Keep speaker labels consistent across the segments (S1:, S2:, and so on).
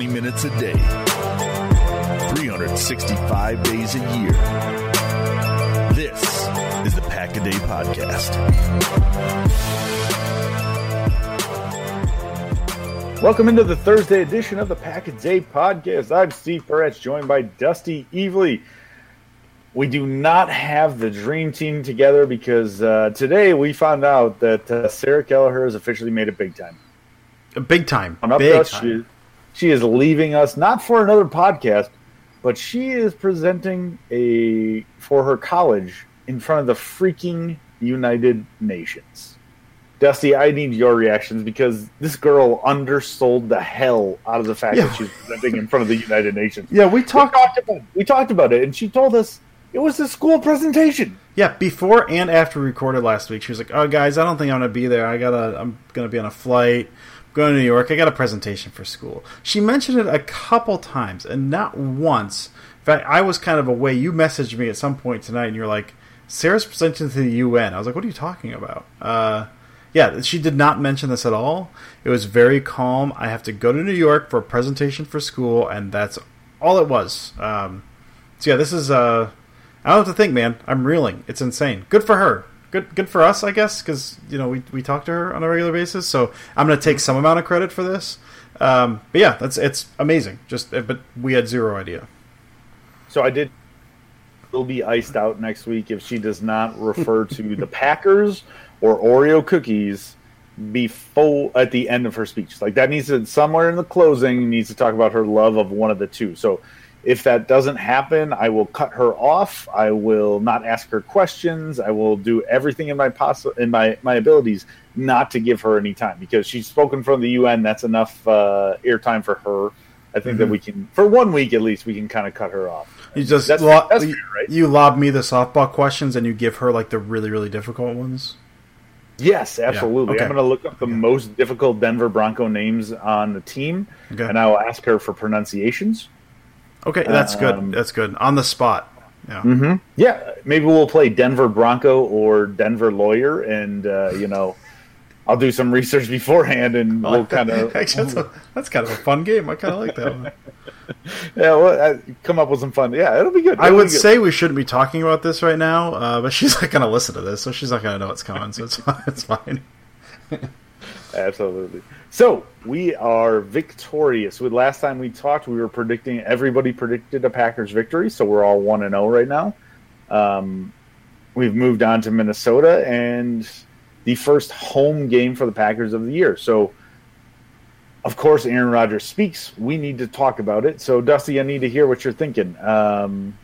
S1: 20 minutes a day, 365 days a year. This is the Pack a Day Podcast.
S2: Welcome into the Thursday edition of the Pack a Day Podcast. I'm Steve Peretz, joined by Dusty Evely. We do not have the dream team together because uh, today we found out that uh, Sarah Kelleher has officially made it big time.
S3: Big time.
S2: On up
S3: Big
S2: to us,
S3: time.
S2: She, she is leaving us not for another podcast, but she is presenting a for her college in front of the freaking United Nations. Dusty, I need your reactions because this girl undersold the hell out of the fact
S3: Yeah.
S2: that she's presenting in front of the United Nations.
S3: Yeah, we
S2: We
S3: talked.
S2: talked about we talked about it, and she told us it was a school presentation.
S3: Yeah, before and after we recorded last week, she was like, "Oh, guys, I don't think I'm gonna be there. I gotta. I'm gonna be on a flight. Going to New York. I got a presentation for school." She mentioned it a couple times, and not once. In fact, I was kind of away. You messaged me at some point tonight, and you're like, "Sarah's presenting to the UN." I was like, "What are you talking about?" Uh, yeah, she did not mention this at all. It was very calm. I have to go to New York for a presentation for school, and that's all it was. Um, so yeah, this is. Uh, I don't have to think, man. I'm reeling. It's insane. Good for her. Good, good for us, I guess, because you know we we talk to her on a regular basis. So I'm going to take some amount of credit for this. Um, but yeah, that's it's amazing. Just, uh, but we had zero idea.
S2: So I did. Will be iced out next week if she does not refer to the Packers or Oreo cookies before at the end of her speech. Like that needs to somewhere in the closing needs to talk about her love of one of the two. So if that doesn't happen, I will cut her off. I will not ask her questions. I will do everything in my possi- in my my abilities not to give her any time because she's spoken from the UN. That's enough uh, airtime for her. I think that we can, for one week at least, we can kind of cut her off.
S3: You just
S2: That's-
S3: lo-
S2: that's
S3: you,
S2: fair, right?
S3: you lob me the softball questions, and you give her like the really really difficult ones.
S2: Yes, absolutely.
S3: okay.
S2: I'm going to look up the most difficult Denver Bronco names on the team,
S3: Okay.
S2: and I will ask her for pronunciations.
S3: Okay, that's
S2: Um,
S3: good. That's good on the spot. Yeah.
S2: Mm-hmm. Yeah, maybe we'll play Denver Bronco or Denver Lawyer, and uh, you know, I'll do some research beforehand, and we'll kind of
S3: that's, a, that's kind of a fun game. I kind of like that one.
S2: yeah, well, uh, come up with some fun. Yeah, it'll be good.
S3: I
S2: It'll
S3: would
S2: good.
S3: say we shouldn't be talking about this right now, uh, but she's not going to listen to this, so she's not going to know what's coming. So it's fine. It's fine.
S2: Absolutely. So we are victorious. With last time we talked, we were predicting. Everybody predicted a Packers victory, so we're all one and zero right now. Um, we've moved on to Minnesota and the first home game for the Packers of the year. So, of course, Aaron Rodgers speaks. We need to talk about it. So, Dusty, I need to hear what you're thinking. Um,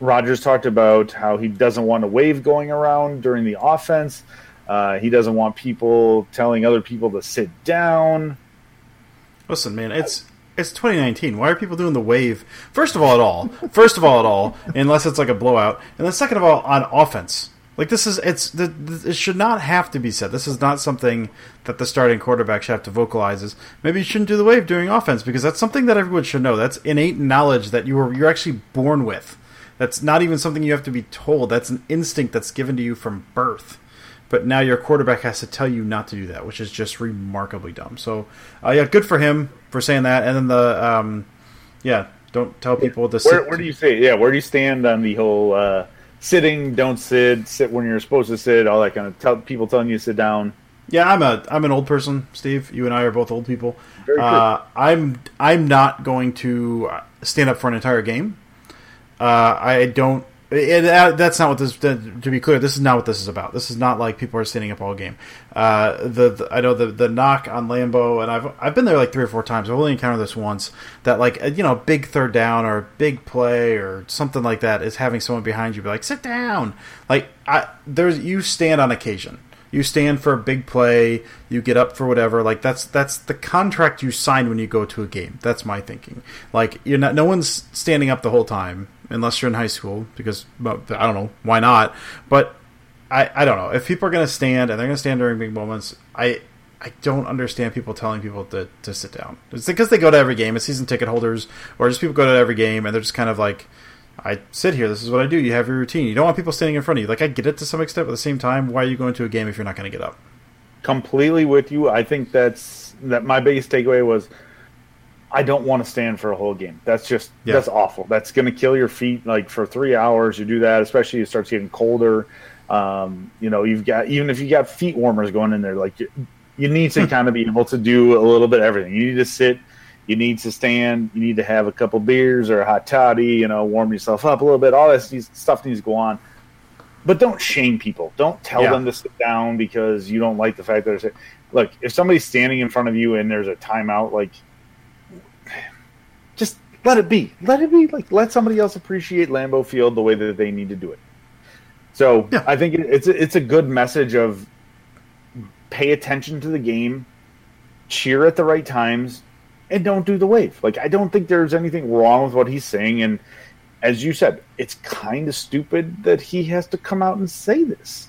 S2: Rodgers talked about how he doesn't want a wave going around during the offense. Uh, he doesn't want people telling other people to sit down.
S3: Listen, man, it's it's 2019. Why are people doing the wave? First of all, at all. First of all, at all, unless it's like a blowout, and then second of all, on offense. Like this is it's it should not have to be said. This is not something that the starting quarterback should have to vocalize. Is maybe you shouldn't do the wave during offense because that's something that everyone should know. That's innate knowledge that you were you're actually born with. That's not even something you have to be told. That's an instinct that's given to you from birth. But now your quarterback has to tell you not to do that, which is just remarkably dumb. So, uh, yeah, good for him for saying that. And then the, um, yeah, don't tell people to
S2: Where,
S3: sit.
S2: where do you say? Yeah, where do you stand on the whole uh, sitting, don't sit, sit when you're supposed to sit, all that kind of tell people telling you to sit down.
S3: Yeah, I'm a I'm an old person, Steve. You and I are both old people. Uh, I'm I'm not going to stand up for an entire game. Uh, I don't. That's not what this. To be clear, this is not what this is about. This is not like people are standing up all game. Uh, the, the I know the the knock on Lambeau, and I've I've been there like three or four times. I've only encountered this once. That like uh, you know, big third down or big play or something like that is having someone behind you be like, sit down. Like I there's you stand on occasion. You stand for a big play. You get up for whatever. Like that's that's the contract you sign when you go to a game. That's my thinking. Like you're not. No one's standing up the whole time unless you're in high school because well, I don't know why not. But I I don't know if people are going to stand and they're going to stand during big moments. I I don't understand people telling people to, to sit down. It's because they go to every game, as season ticket holders, or just people go to every game and they're just kind of like, I sit here. This is what I do. You have your routine. You don't want people standing in front of you. Like I get it to some extent, but at the same time, why are you going to a game if you're not going to get up?
S2: completely with you. I think that's that my biggest takeaway was I don't want to stand for a whole game. That's just
S3: Yeah.
S2: that's awful. That's going to kill your feet. Like for three hours, you do that, especially it starts getting colder. Um, you know, you've got even if you got feet warmers going in there, like you, you need to kind of be able to do a little bit of everything. You need to sit, you need to stand, you need to have a couple beers or a hot toddy. You know, warm yourself up a little bit. All this stuff needs to go on. But don't shame people. Don't tell
S3: Yeah.
S2: them to sit down because you don't like the fact that they're. Look, if somebody's standing in front of you and there's a timeout, like let it be. Let it be. Like let somebody else appreciate Lambeau Field the way that they need to do it. So
S3: Yeah.
S2: I think it, it's a, it's a good message of pay attention to the game, cheer at the right times, and don't do the wave. Like I don't think there's anything wrong with what he's saying. And as you said, it's kind of stupid that he has to come out and say this.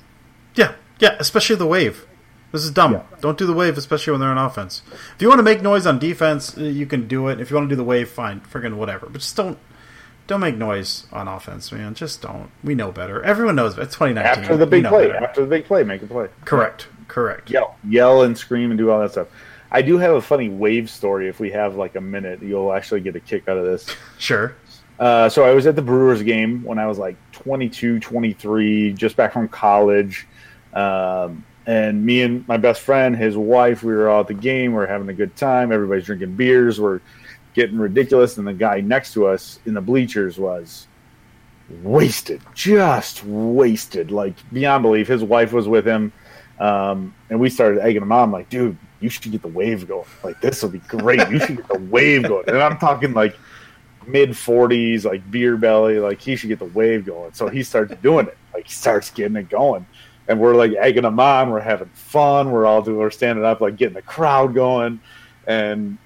S3: Yeah, yeah, especially the wave. This is dumb.
S2: Yeah.
S3: Don't do the wave, especially when they're on offense. If you want to make noise on defense, uh, you can do it. If you want to do the wave, fine, friggin' whatever. But just don't don't make noise on offense, man. Just don't. We know better. Everyone knows. It's 2019.
S2: After the big play,
S3: better.
S2: after the big play, make a play.
S3: Correct. Correct.
S2: yell, yell and scream and do all that stuff. I do have a funny wave story. If we have like a minute, you'll actually get a kick out of this.
S3: Sure.
S2: Uh, so I was at the Brewers game when I was like 22, 23, just back from college. Um, and me and my best friend, his wife, we were all at the game. We are having a good time. Everybody's drinking beers. We're getting ridiculous. And the guy next to us in the bleachers was wasted, just wasted, like beyond belief. His wife was with him. Um, and we started egging him on, like, dude, you should get the wave going. Like, this will be great. You should get the wave going. And I'm talking like mid 40s, like beer belly. Like, he should get the wave going. So he starts doing it. Like, he starts getting it going. And we're like egging him on. We're having fun. We're all doing, we're standing up, like getting the crowd going. And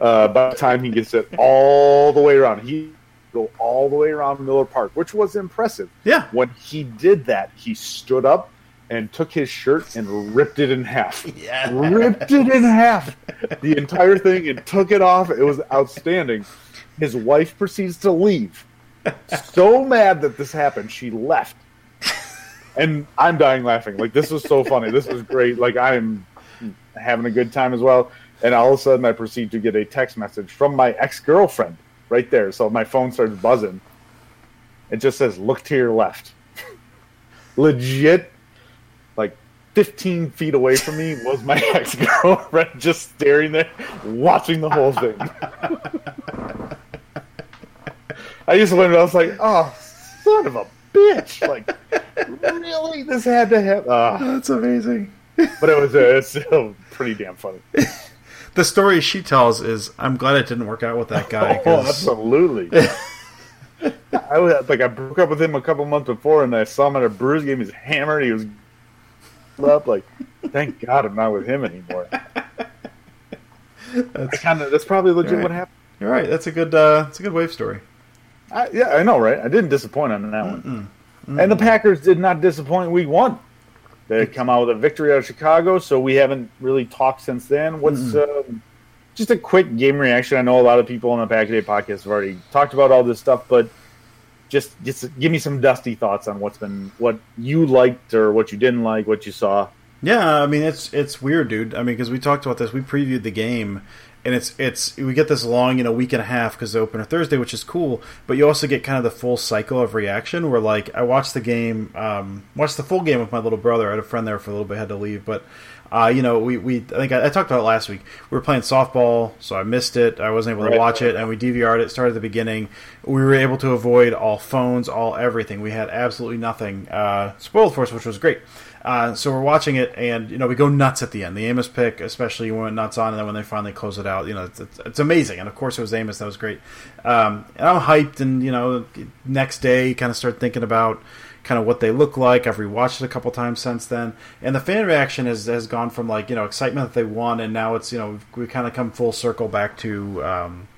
S2: uh, by the time he gets it all the way around, he go all the way around Miller Park, which was impressive.
S3: Yeah.
S2: When he did that, he stood up and took his shirt and ripped it in half.
S3: Yeah.
S2: ripped it in half, the entire thing, and took it off. It was outstanding. His wife proceeds to leave. So mad that this happened, she left. And I'm dying laughing. Like this was so funny. This was great. Like I'm having a good time as well. And all of a sudden, I proceed to get a text message from my ex girlfriend right there. So my phone starts buzzing. It just says, "Look to your left." Legit, like 15 feet away from me was my ex girlfriend, just staring there, watching the whole thing. I just went. I was like, "Oh, son of a bitch!" Like, really, this had to happen. Ah,
S3: That's amazing.
S2: but it was uh, it's still pretty damn funny.
S3: The story she tells is, I'm glad it didn't work out with that guy.
S2: Oh, absolutely. I was like, I broke up with him a couple months before, and I saw him at a Brewers game. He's hammered. He was up. Like, thank God I'm not with him anymore. That's kind of that's probably legit
S3: Right.
S2: what happened.
S3: You're right. That's a good. Uh, that's a good wave story.
S2: I, yeah, I know, right? I didn't disappoint on that one. And the Packers did not disappoint week one. They had come out with a victory out of Chicago, so we haven't really talked since then. What's um, just a quick game reaction? I know a lot of people on the Pack Day podcast have already talked about all this stuff, but just just give me some dusty thoughts on what's been what you liked or what you didn't like, what you saw.
S3: Yeah, I mean it's it's weird, dude. I mean because we talked about this, we previewed the game, and it's it's we get this long, you know, week and a half because the opener Thursday, which is cool. But you also get kind of the full cycle of reaction. Where like I watched the game, um, watched the full game with my little brother. I had a friend there for a little bit, had to leave, but. Uh, you know, we, we I think I, I talked about it last week. We were playing softball, so I missed it. I wasn't able to watch it, and we DVR'd it. Started at the beginning. We were able to avoid all phones, all everything. We had absolutely nothing uh, spoiled for us, which was great. Uh, so we're watching it, and you know we go nuts at the end. The Amos pick, especially, went nuts on, and then when they finally close it out, you know it's, it's, it's amazing. And of course, it was Amos. That was great. Um, and I'm hyped, and you know, next day, kind of start thinking about kind of what they look like. I've rewatched it a couple times since then, and the fan reaction has has gone from like you know excitement that they won, and now it's you know we've kind of come full circle back to. Um,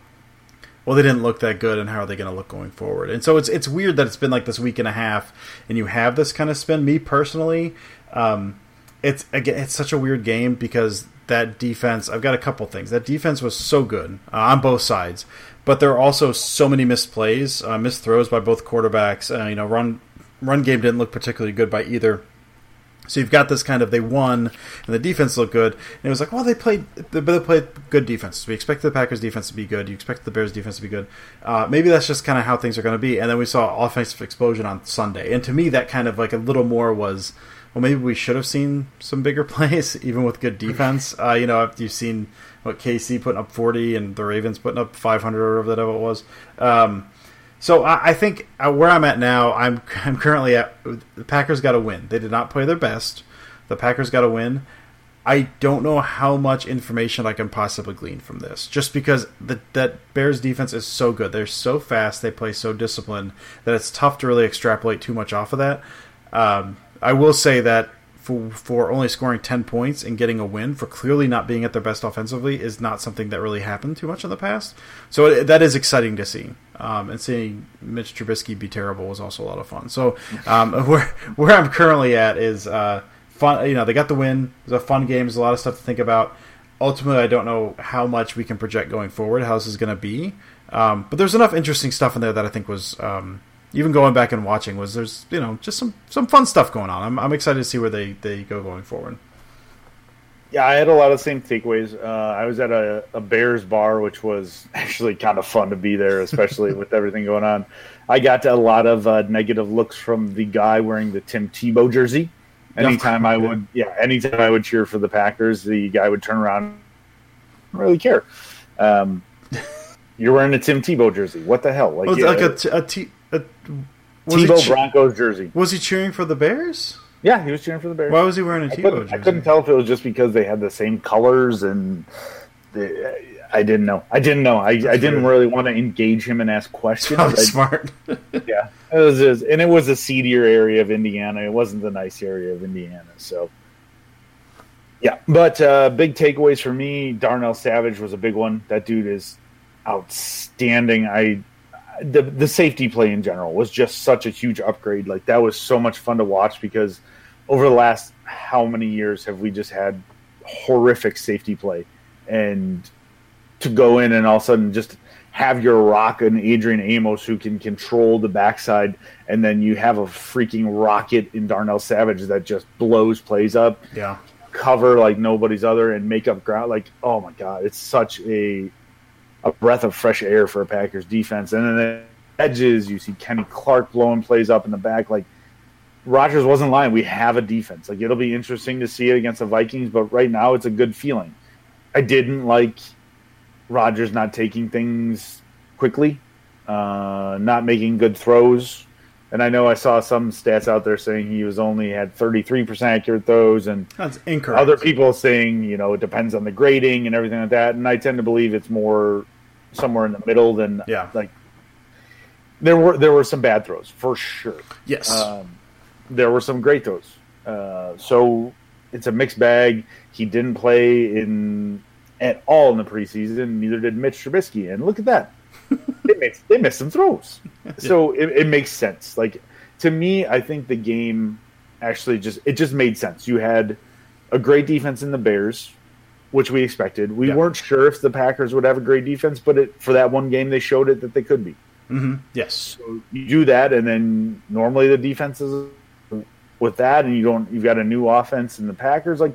S3: well, they didn't look that good, and how are they going to look going forward? And so it's it's weird that it's been like this week and a half, and you have this kind of spin. Me personally, um, it's again, it's such a weird game because that defense. I've got a couple things. That defense was so good uh, on both sides, but there are also so many missed plays, uh, missed throws by both quarterbacks. Uh, you know, run run game didn't look particularly good by either. So you've got this kind of they won and the defense looked good. And it was like, well, they played they played good defense. We expected the Packers defense to be good. You expect the Bears defense to be good. Uh, maybe that's just kind of how things are going to be. And then we saw offensive explosion on Sunday. And to me, that kind of like a little more was, well, maybe we should have seen some bigger plays, even with good defense. Uh, you know, you've seen what KC putting up forty and the Ravens putting up five hundred or whatever that it was. Um, so I, I think uh, where I'm at now, I'm I'm currently at the Packers got to win. They did not play their best. The Packers got to win. I don't know how much information I can possibly glean from this, just because the, that Bears defense is so good. They're so fast. They play so disciplined that it's tough to really extrapolate too much off of that. Um, I will say that for, for only scoring 10 points and getting a win for clearly not being at their best offensively is not something that really happened too much in the past. So it, that is exciting to see. Um, and seeing Mitch Trubisky be terrible was also a lot of fun. So um, where where I'm currently at is uh, fun. You know, they got the win. It was a fun game. There's a lot of stuff to think about. Ultimately, I don't know how much we can project going forward. How this is going to be. Um, but there's enough interesting stuff in there that I think was um, even going back and watching was there's you know just some some fun stuff going on. I'm I'm excited to see where they they go going forward.
S2: Yeah, I had a lot of the same takeaways. Uh, I was at a, a, Bears bar, which was actually kind of fun to be there, especially with everything going on. I got a lot of uh, negative looks from the guy wearing the Tim Tebow jersey. Anytime I would, yeah, anytime I would cheer for the Packers, the guy would turn around, and really care. Um, you're wearing a Tim Tebow jersey. What the hell?
S3: Like, was yeah, like a, t- a, t- a
S2: Tebow Broncos jersey.
S3: Was he cheering for the Bears?
S2: Yeah, he was cheering for the Bears.
S3: Why was he wearing a
S2: Tebow jersey? I couldn't tell if it was just because they had the same colors and. The, I didn't know. I didn't know. I, I didn't really want to engage him and ask questions.
S3: I, smart.
S2: yeah, it was just, and it was a seedier area of Indiana. It wasn't the nice area of Indiana. So, yeah. But uh, big takeaways for me: Darnell Savage was a big one. That dude is outstanding. I the the safety play in general was just such a huge upgrade. Like that was so much fun to watch because over the last how many years have we just had horrific safety play and to go in and all of a sudden just have your rock and Adrian Amos who can control the backside, and then you have a freaking rocket in Darnell Savage that just blows plays up.
S3: Yeah.
S2: Cover like nobody's other and make up ground. Like, oh my God, it's such a a breath of fresh air for a Packers defense. And then the edges, you see Kenny Clark blowing plays up in the back. Like Rodgers wasn't lying. We have a defense. Like it'll be interesting to see it against the Vikings, but right now it's a good feeling. I didn't like Rodgers not taking things quickly, uh, not making good throws. And I know I saw some stats out there saying he was only had 33% accurate throws, and
S3: that's incorrect.
S2: Other people saying you know it depends on the grading and everything like that. And I tend to believe it's more somewhere in the middle than
S3: yeah.
S2: Like there were there were some bad throws for sure.
S3: Yes,
S2: um, there were some great throws. Uh, so it's a mixed bag. He didn't play in at all in the preseason. Neither did Mitch Trubisky. And look at that they missed they missed some throws. So it, it makes sense. Like to me, I think the game actually just it just made sense. You had a great defense in the Bears, which we expected. We yeah. weren't sure if the Packers would have a great defense, but it, for that one game, they showed it that they could be.
S3: Mm-hmm. Yes.
S2: So you do that, and then normally the defenses with that, and you don't. You've got a new offense in the Packers. Like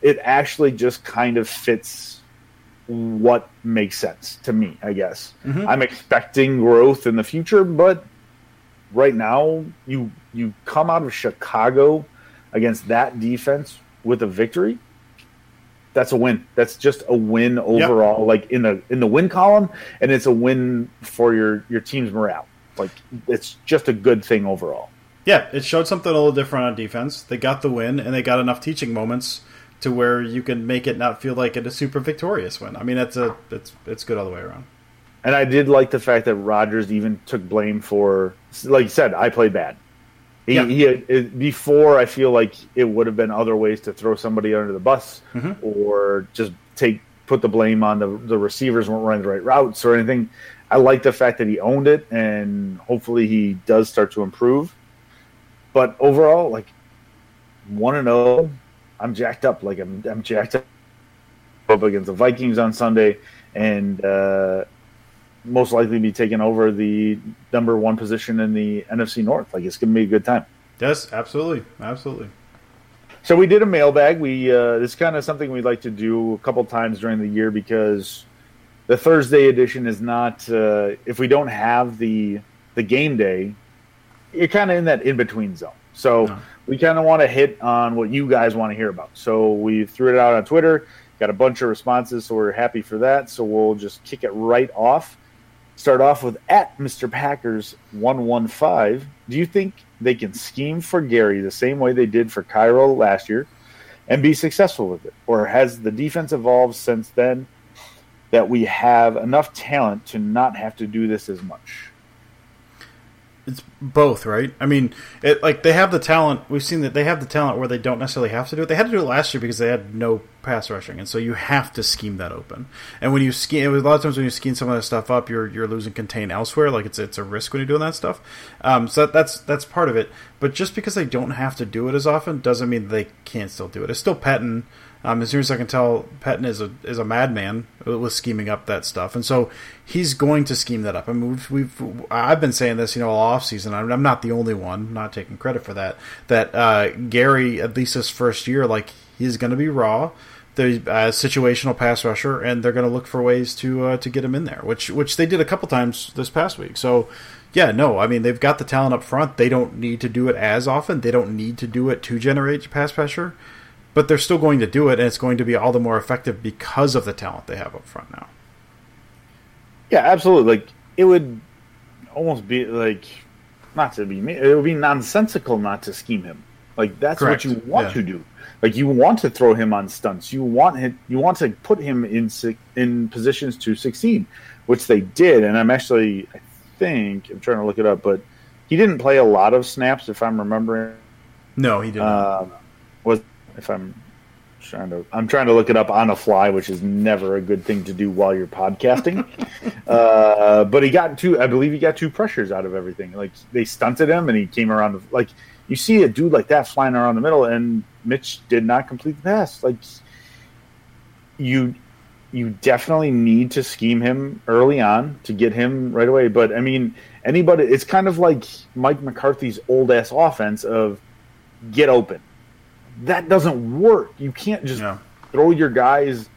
S2: it actually just kind of fits what makes sense to me, I guess. Mm-hmm. I'm expecting growth in the future, but right now you you come out of Chicago against that defense with a victory. That's a win. That's just a win overall, yep. like in the in the win column, and it's a win for your your team's morale. Like it's just a good thing overall.
S3: Yeah, it showed something a little different on defense. They got the win, and they got enough teaching moments to where you can make it not feel like it a super victorious win. I mean, it's a it's it's good all the way around.
S2: And I did like the fact that Rodgers even took blame for, like you said, I played bad. He, yeah. he it, before I feel like it would have been other ways to throw somebody under the bus mm-hmm. or just take put the blame on the the receivers weren't running the right routes or anything. I like the fact that he owned it, and hopefully he does start to improve. But overall, like one and zero oh, I'm jacked up. Like I'm, I'm jacked up up against the Vikings on Sunday, and uh, most likely be taking over the number one position in the NFC North. Like it's gonna be a good time.
S3: Yes, absolutely, absolutely.
S2: So we did a mailbag. We uh, this kind of something we'd like to do a couple times during the year because the Thursday edition is not. Uh, if we don't have the the game day, you're kind of in that in between zone. So no. We kind of want to hit on what you guys want to hear about. So we threw it out on Twitter, got a bunch of responses, so we're happy for that. So we'll just kick it right off. Start off with at Mr. Packers one one five. Do you think they can scheme for Gary the same way they did for Kyler last year and be successful with it? Or has the defense evolved since then that we have enough talent to not have to do this as much?
S3: It's both, right? I mean, it like they have the talent. We've seen that they have the talent where they don't necessarily have to do it. They had to do it last year because they had no pass rushing, and so you have to scheme that open. And when you scheme, a lot of times when you scheme some of that stuff up, you're you're losing contain elsewhere. Like it's it's a risk when you're doing that stuff. Um, so that, that's that's part of it. But just because they don't have to do it as often doesn't mean they can't still do it. It's still Pettine um, as soon as I can tell, Pettine is a is a madman with scheming up that stuff, and so he's going to scheme that up. I mean, we've, we've I've been saying this, you know, all off season. I'm, I'm not the only one, not taking credit for that. That uh, Gary, at least his first year, like he's going to be raw. There's a situational pass rusher, and they're going to look for ways to uh, to get him in there, which which they did a couple times this past week. So, yeah, no, I mean they've got the talent up front. They don't need to do it as often. They don't need to do it to generate pass pressure but they're still going to do it, and it's going to be all the more effective because of the talent they have up front now.
S2: Yeah, absolutely. Like it would almost be like not to be it would be nonsensical not to scheme him. Like that's Correct. what you want yeah. to do. Like you want to throw him on stunts. You want him, you want to put him in in positions to succeed, which they did. And I'm actually I think I'm trying to look it up, but he didn't play a lot of snaps if I'm remembering.
S3: No, he didn't.
S2: Was um, if I'm trying to I'm trying to look it up on a fly, which is never a good thing to do while you're podcasting. uh, but he got two, I believe he got two pressures out of everything. Like they stunted him, and he came around. The, like you see a dude like that flying around the middle, and Mitch did not complete the pass. Like you, you definitely need to scheme him early on to get him right away. But I mean, anybody, it's kind of like Mike McCarthy's old ass offense of get open that doesn't work. You can't just throw your guys,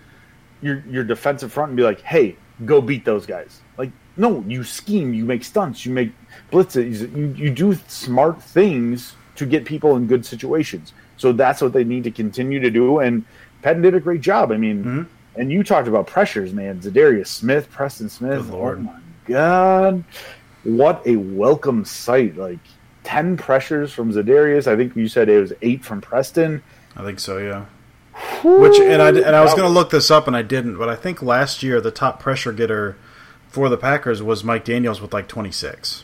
S2: your your defensive front, and be like, "Hey, go beat those guys." Like, no, you scheme, you make stunts, you make blitzes, you you do smart things to get people in good situations. So that's what they need to continue to do. And Pettine did a great job. I mean, mm-hmm. and you talked about pressures, man. Za'Darius Smith, Preston Smith. Good Oh my god, what a welcome sight! Like 10 pressures from Za'Darius. I think you said it was eight from Preston.
S3: I think so, yeah. Which and I and I was going to look this up and I didn't, but I think last year the top pressure getter for the Packers was Mike Daniels with like 26.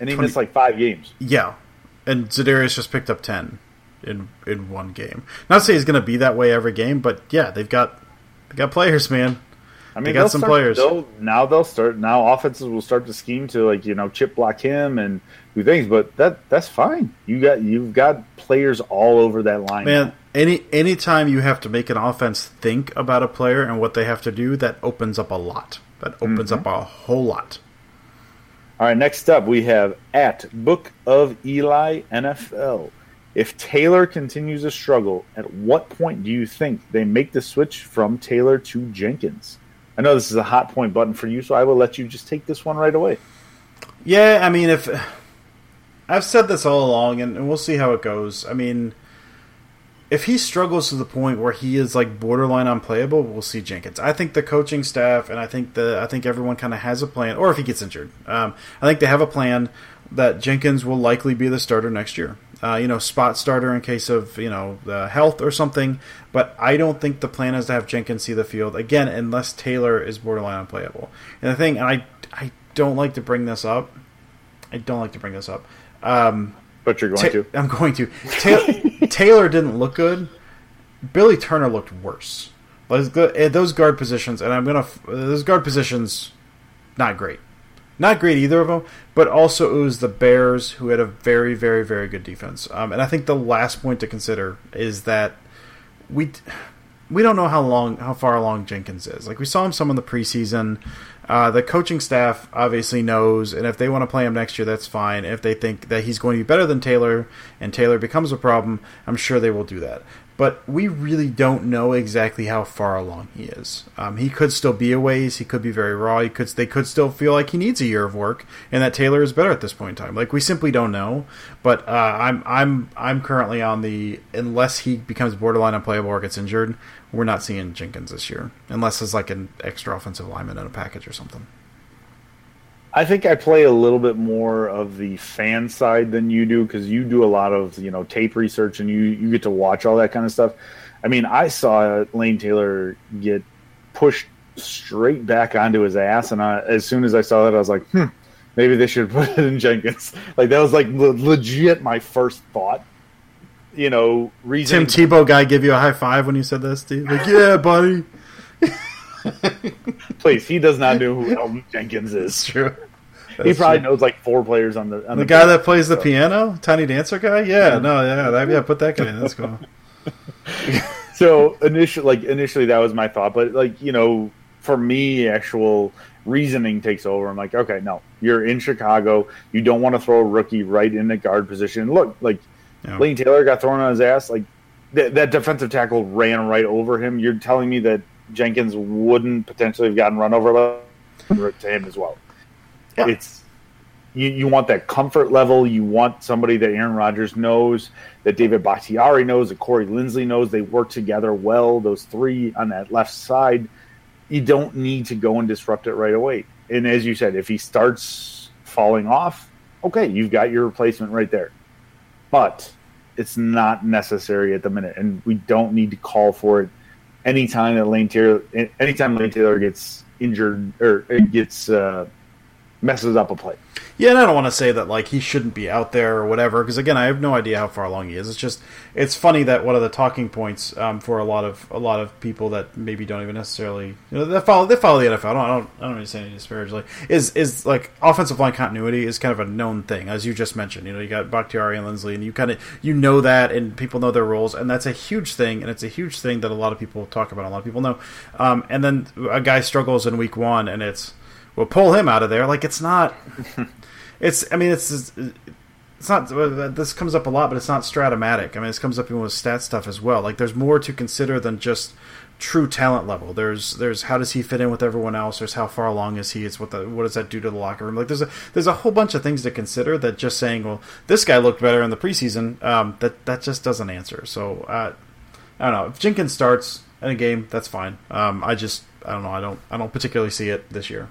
S2: And he 20, missed like 5 games.
S3: Yeah. And Za'Darius just picked up 10 in in one game. Not to say he's going to be that way every game, but yeah, they've got they got players, man. I mean, they got some
S2: start,
S3: players.
S2: They'll, now they'll start. Now offenses will start to scheme to like you know chip block him and do things, but that that's fine. You got you've got players all over that line.
S3: Man, any anytime you have to make an offense think about a player and what they have to do, that opens up a lot. That opens mm-hmm. up a whole lot.
S2: All right, next up we have at Book of Eli NFL. If Taylor continues to struggle, at what point do you think they make the switch from Taylor to Jenkins? I know this is a hot point button for you, so I will let you just take this one right away.
S3: Yeah, I mean, if I've said this all along, and, and we'll see how it goes. I mean, if he struggles to the point where he is like borderline unplayable, we'll see Jenkins. I think the coaching staff and I think the I think everyone kind of has a plan. Or if he gets injured, um, I think they have a plan that Jenkins will likely be the starter next year uh, you know, spot starter in case of you know the health or something. But I don't think the plan is to have Jenkins see the field again unless Taylor is borderline unplayable. And the thing, and I I don't like to bring this up. I don't like to bring this up. Um,
S2: but you're going ta- to.
S3: I'm going to. Ta- Taylor didn't look good. Billy Turner looked worse. Those guard positions, and I'm gonna those guard positions, not great. Not great either of them, but also it was the Bears who had a very, very, very good defense. Um, and I think the last point to consider is that we we don't know how long, how far along Jenkins is. Like we saw him some in the preseason. Uh, the coaching staff obviously knows, and if they want to play him next year, that's fine. If they think that he's going to be better than Taylor, and Taylor becomes a problem, I'm sure they will do that but we really don't know exactly how far along he is. Um, he could still be a ways. He could be very raw. He could. They could still feel like he needs a year of work, and that Taylor is better at this point in time. Like we simply don't know. But uh, I'm I'm I'm currently on the unless he becomes borderline unplayable or gets injured, we're not seeing Jenkins this year unless it's like an extra offensive lineman in a package or something.
S2: I think I play a little bit more of the fan side than you do because you do a lot of you know tape research and you you get to watch all that kind of stuff. I mean, I saw Lane Taylor get pushed straight back onto his ass, and I, as soon as I saw that, I was like, hmm, maybe they should put it in Jenkins. Like that was like legit my first thought. You know,
S3: reason. Tim Tebow guy give you a high five when you said this, Steve. Like, yeah, buddy.
S2: Please, he does not know who Elgton Jenkins is.
S3: It's true.
S2: That's he probably true. knows like four players on the on
S3: the, the guy that plays the piano, tiny dancer guy. Yeah, no, yeah, that, yeah, put that guy in. That's cool.
S2: so initially, like initially, that was my thought, but like you know, for me, actual reasoning takes over. I'm like, okay, no, you're in Chicago. You don't want to throw a rookie right in the guard position. Look, like yeah. Lane Taylor got thrown on his ass. Like th- that defensive tackle ran right over him. You're telling me that Jenkins wouldn't potentially have gotten run over to him as well. Yeah. It's you, you want that comfort level. You want somebody that Aaron Rodgers knows, that David Bakhtiari knows, that Corey Linsley knows. They work together well. Those three on that left side. You don't need to go and disrupt it right away. And as you said, if he starts falling off, okay, you've got your replacement right there. But it's not necessary at the minute, and we don't need to call for it anytime that Lane Taylor, anytime Lane Taylor gets injured or gets uh, messes up a play.
S3: Yeah, and I don't want to say that like he shouldn't be out there or whatever, because again, I have no idea how far along he is. It's just it's funny that one of the talking points um, for a lot of a lot of people that maybe don't even necessarily you know they follow they follow the NFL. I don't I don't, I don't really say any disparagingly. Is is like offensive line continuity is kind of a known thing, as you just mentioned. You know, you got Bakhtiari and Linsley, and you kind of you know that, and people know their roles, and that's a huge thing, and it's a huge thing that a lot of people talk about. A lot of people know, um, and then a guy struggles in week one, and it's well, pull him out of there. Like it's not. it's. I mean, it's. It's not. This comes up a lot, but it's not Strat-O-Matic. I mean, this comes up even with stat stuff as well. Like there's more to consider than just true talent level. There's there's how does he fit in with everyone else? There's how far along is he? It's what the what does that do to the locker room? Like there's a there's a whole bunch of things to consider that just saying, well, this guy looked better in the preseason. Um, that that just doesn't answer. So uh, I don't know. If Jenkins starts in a game, that's fine. Um, I just I don't know. I don't I don't particularly see it this year.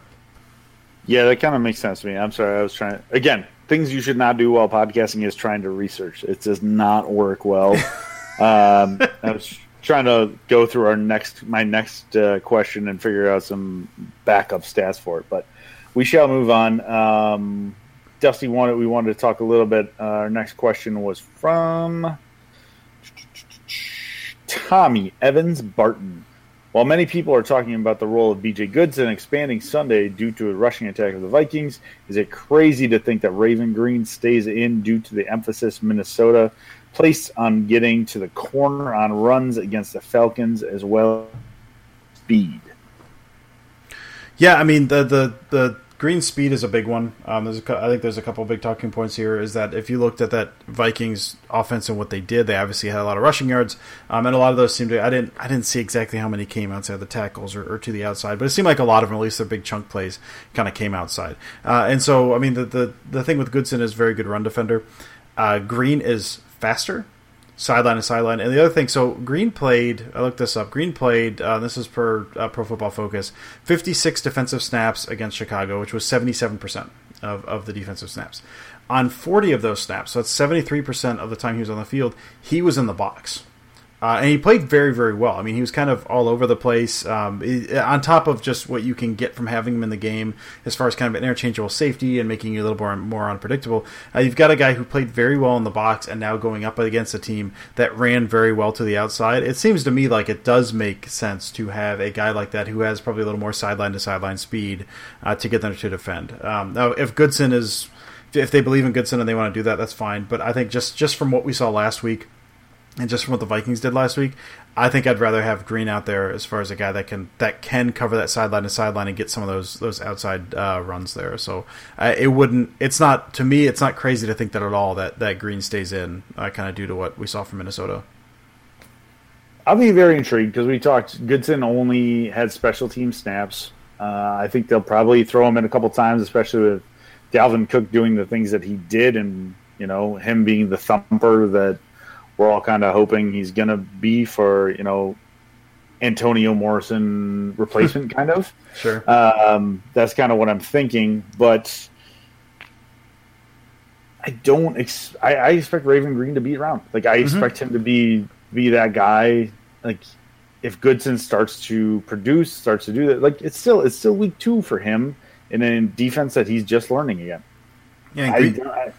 S2: Yeah, that kind of makes sense to me. I'm sorry, I was trying. Again, things you should not do while podcasting is trying to research. It does not work well. um, I was trying to go through our next, my next uh, question and figure out some backup stats for it, but we shall move on. Um, Dusty wanted we wanted to talk a little bit. Uh, our next question was from Tommy Evans Barton. While many people are talking about the role of BJ Goodson expanding Sunday due to a rushing attack of the Vikings, is it crazy to think that Raven Greene stays in due to the emphasis Minnesota placed on getting to the corner on runs against the Falcons as well speed?
S3: Yeah, I mean the the the Greene speed is a big one. Um, there's a, I think there's a couple big talking points here. Is that if you looked at that Vikings offense and what they did, they obviously had a lot of rushing yards, um, and a lot of those seemed to. I didn't I didn't see exactly how many came outside the tackles or, or to the outside, but it seemed like a lot of them, at least their big chunk plays, kind of came outside. Uh, and so I mean the, the the thing with Goodson is very good run defender. Uh, Greene is faster sideline to sideline. And the other thing, so Greene played. I looked this up. Greene played. Uh, this is per uh, Pro Football Focus. Fifty-six defensive snaps against Chicago, which was seventy-seven percent of of the defensive snaps. On forty of those snaps, so that's seventy-three percent of the time he was on the field. He was in the box. Uh, and he played very, very well. I mean, he was kind of all over the place. Um, on top of just what you can get from having him in the game, as far as kind of an interchangeable safety and making you a little more more unpredictable, uh, you've got a guy who played very well in the box and now going up against a team that ran very well to the outside. It seems to me like it does make sense to have a guy like that who has probably a little more sideline to sideline speed uh, to get them to defend. Um, now, if Goodson is if they believe in Goodson and they want to do that, that's fine. But I think just just from what we saw last week and just from what the Vikings did last week, I think I'd rather have Greene out there as far as a guy that can that can cover that sideline to sideline and get some of those those outside uh, runs there. So uh, it wouldn't. It's not to me. It's not crazy to think that at all that that Greene stays in, uh, kind of due to what we saw from Minnesota.
S2: I'll be very intrigued because we talked. Goodson only had special team snaps. Uh, I think they'll probably throw him in a couple times, especially with Dalvin Cook doing the things that he did, and you know him being the thumper that we're all kind of hoping he's going to be for you know Antonio Morrison replacement, kind of.
S3: Sure.
S2: Um, that's kind of what I'm thinking, but I don't. Ex- I, I, expect Raven Greene to be around. Like I mm-hmm. expect him to be be that guy. Like if Goodson starts to produce, starts to do that, like it's still it's still week two for him in a defense that he's just learning again. Yeah, I,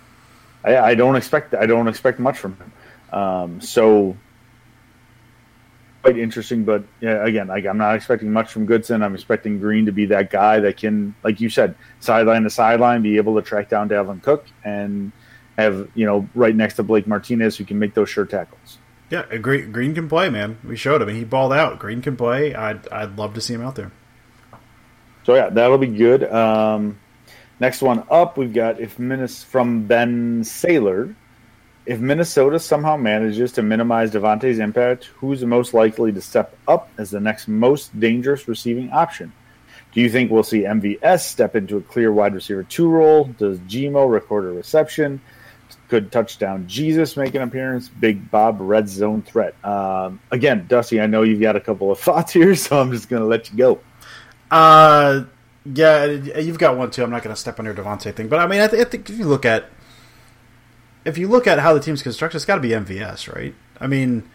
S2: I, I, don't expect I don't expect much from him. Um, so quite interesting, but yeah, again, like, I'm not expecting much from Goodson. I'm expecting Greene to be that guy that can, like you said, sideline to sideline, be able to track down Dalvin Cook and have you know right next to Blake Martinez who can make those sure tackles.
S3: Yeah, Greene, Greene can play, man. We showed him, he balled out. Greene can play. I'd I'd love to see him out there.
S2: So yeah, that'll be good. Um, next one up, we've got if Minis from Ben Saylor. If Minnesota somehow manages to minimize Davante's impact, who's most likely to step up as the next most dangerous receiving option? Do you think we'll see MVS step into a clear wide receiver two role? Does Gmo record a reception? Could touchdown Jesus make an appearance? Big Bob red zone threat. Um, again, Dusty, I know you've got a couple of thoughts here, so I'm just going to let you go.
S3: Uh, yeah, you've got one too. I'm not going to step on your Davante thing, but I mean, I, th- I think if you look at if you look at how the team's constructed, it's got to be MVS, right? I mean,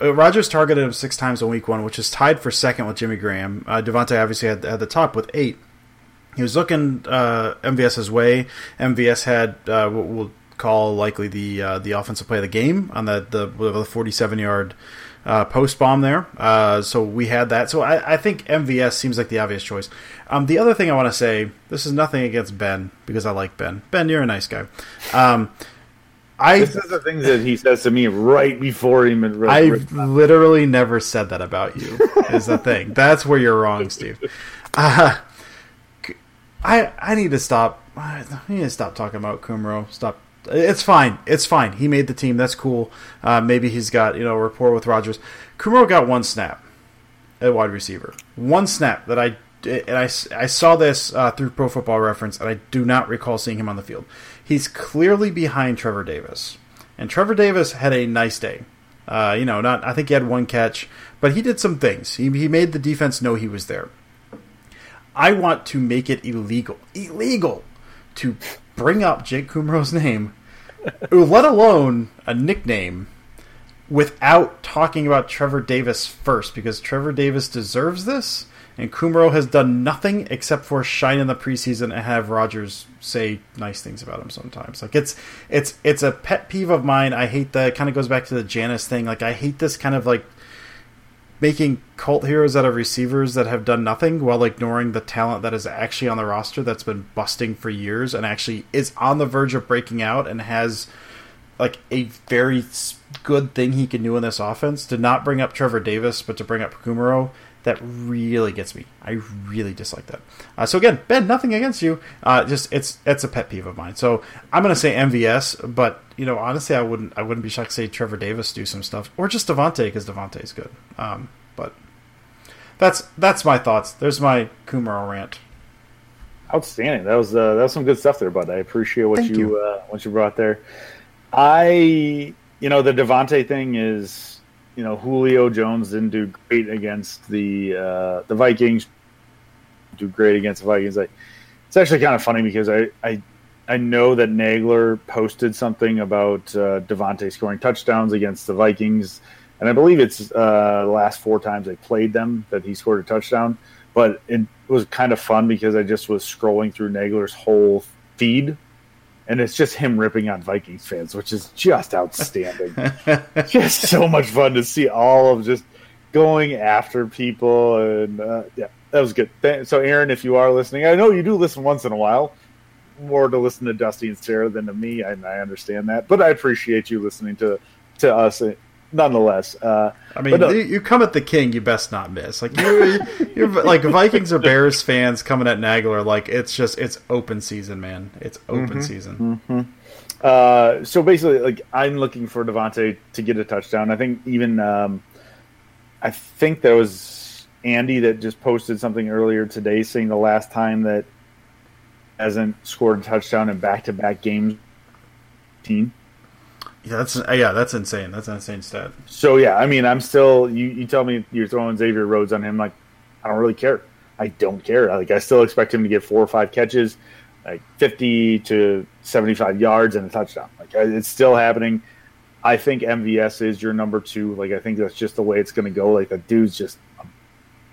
S3: Rodgers targeted him six times in week one, which is tied for second with Jimmy Graham. Uh, Davante obviously had, had the top with eight. He was looking uh, MVS's way. MVS had uh, what we'll call likely the uh, the offensive play of the game on the the, the 47 yard uh, post bomb there. Uh, so we had that. So I, I, think MVS seems like the obvious choice. Um, the other thing I want to say, this is nothing against Ben because I like Ben. Ben, you're a nice guy. Um,
S2: I this is the things that he says to me right before he. Even really.
S3: I've literally never said that about you. is the thing. That's where you're wrong, Steve. Uh, I I need to stop. I need to stop talking about Kumerow. Stop. It's fine. It's fine. He made the team. That's cool. Uh, maybe he's got you know rapport with Rodgers. Kumerow got one snap at wide receiver. One snap that I and I, I saw this uh, through Pro Football Reference, and I do not recall seeing him on the field. He's clearly behind Trevor Davis, and Trevor Davis had a nice day. Uh, you know, not I think he had one catch, but he did some things. He, he made the defense know he was there. I want to make it illegal, illegal, to bring up Jake Kumerow's name, let alone a nickname, without talking about Trevor Davis first, because Trevor Davis deserves this and Kumerow has done nothing except for shine in the preseason and have Rodgers say nice things about him sometimes. Like it's it's it's a pet peeve of mine. I hate that. It kind of goes back to the Janis thing. Like I hate this kind of like making cult heroes out of receivers that have done nothing while ignoring the talent that is actually on the roster that's been busting for years and actually is on the verge of breaking out and has like a very good thing he can do in this offense. To not bring up Trevor Davis, but to bring up Kumerow that really gets me. I really dislike that. Uh, so again, Ben, nothing against you. Uh, just it's it's a pet peeve of mine. So I'm gonna say MVS, but you know honestly, I wouldn't I wouldn't be shocked to say Trevor Davis do some stuff or just Davante because Davante is good. Um, but that's that's my thoughts. There's my Kumerow rant.
S2: Outstanding. That was uh, that was some good stuff there, bud. I appreciate what Thank you, you. Uh, what you brought there. I you know the Davante thing is you know Julio Jones didn't do great against the uh, the Vikings. Do great against the Vikings. Like it's actually kind of funny because I I, I know that Nagler posted something about uh, Davante scoring touchdowns against the Vikings, and I believe it's uh, the last four times they played them that he scored a touchdown. But it was kind of fun because I just was scrolling through Nagler's whole feed and it's just him ripping on Vikings fans, which is just outstanding. just so much fun to see all of just going after people, and uh, yeah, that was good. So, Aaron, if you are listening, I know you do listen once in a while, more to listen to Dusty and Sarah than to me, and I understand that, but I appreciate you listening to to us nonetheless. Uh,
S3: I mean,
S2: no,
S3: you, come at the king, you best not miss. Like you, you're like Vikings or Bears fans coming at Nagler, like it's just it's open season, man. It's open
S2: Mm-hmm.
S3: season.
S2: Uh, so basically, like I'm looking for Davante to get a touchdown. I think even um, I think there was Andy that just posted something earlier today saying the last time that hasn't scored a touchdown in back-to-back games. Team.
S3: Yeah, that's uh, yeah, that's insane. That's an insane stat.
S2: So yeah, I mean, I'm still. You, you tell me you're throwing Xavier Rhodes on him, like I don't really care. I don't care. Like I still expect him to get four or five catches, like 50 to 75 yards and a touchdown. Like it's still happening. I think MVS is your number two. Like I think that's just the way it's going to go. Like the dude's just a,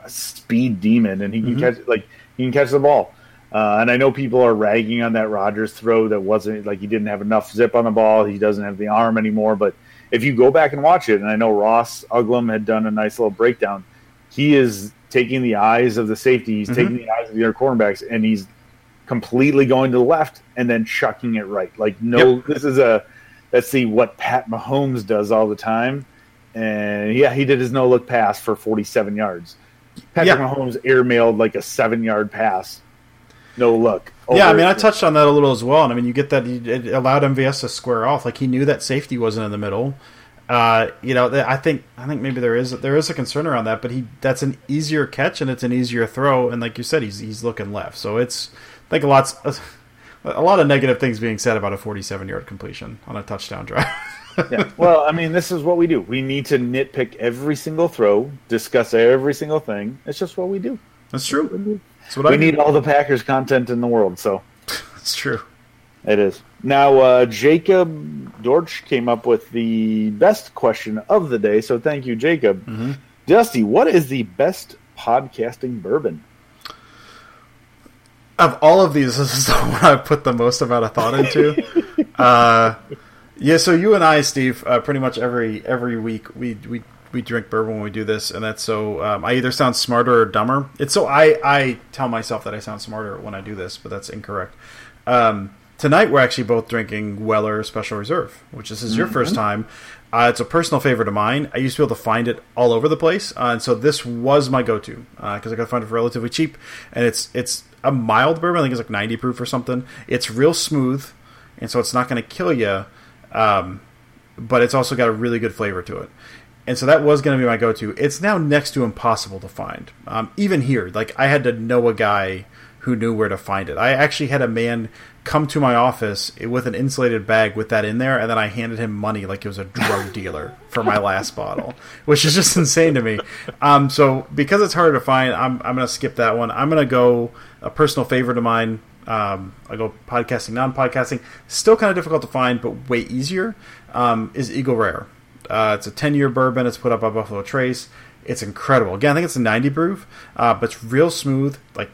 S2: a speed demon, and he can mm-hmm. catch like he can catch the ball. Uh, and I know people are ragging on that Rodgers throw that wasn't like he didn't have enough zip on the ball. He doesn't have the arm anymore. But if you go back and watch it, and I know Ross Uglem had done a nice little breakdown, he is taking the eyes of the safety, he's taking the eyes of the other cornerbacks, and he's completely going to the left and then chucking it right. Like no,
S3: Yep.
S2: this is a let's see what Pat Mahomes does all the time. And yeah, he did his no look pass for 47 yards. Patrick
S3: Yeah.
S2: Mahomes airmailed like a seven yard pass, no look.
S3: Yeah, I mean, I touched on that a little as well, and I mean, you get that it allowed MVS to square off. Like he knew that safety wasn't in the middle. Uh, you know, I think I think maybe there is there is a concern around that, but he that's an easier catch and it's an easier throw, and like you said, he's he's looking left, so it's I think a lot a lot of negative things being said about a 47 yard completion on a touchdown drive.
S2: yeah. Well, I mean, this is what we do. We need to nitpick every single throw, discuss every single thing. It's just what we do.
S3: That's true.
S2: We
S3: I
S2: need all the Packers content in the world, so
S3: That's true.
S2: it is. Now, uh, Jacob Dorch came up with the best question of the day, so thank you, Jacob.
S3: Mm-hmm.
S2: Dusty, what is the best podcasting bourbon?
S3: of all of these, this is the one I put the most amount of thought into. uh, yeah, so you and I, Steve, uh, pretty much every every week we we we drink bourbon when we do this, and that's so um, I either sound smarter or dumber. It's so I I tell myself that I sound smarter when I do this, but that's incorrect. Um, tonight we're actually both drinking Weller Special Reserve, which this is your first time. Uh, it's a personal favorite of mine. I used to be able to find it all over the place, uh, and so this was my go-to because I could find it for relatively cheap, and it's it's a mild bourbon. I think it's like 90 proof or something. It's real smooth, and so it's not going to kill you, um, but it's also got a really good flavor to it. And so that was going to be my go-to. It's now next to impossible to find, um, even here. Like I had to know a guy who knew where to find it. I actually had a man come to my office with an insulated bag with that in there, and then I handed him money like it was a drug dealer for my last bottle, which is just insane to me. Um, so because it's harder to find, I'm I'm going to skip that one. I'm going to go a personal favorite of mine. Um, I go podcasting, non-podcasting. Still kind of difficult to find, but way easier. Um, is Eagle Rare. Uh, it's a 10-year bourbon. It's put up by Buffalo Trace. It's incredible. Again, I think it's a 90 proof, uh, but it's real smooth, like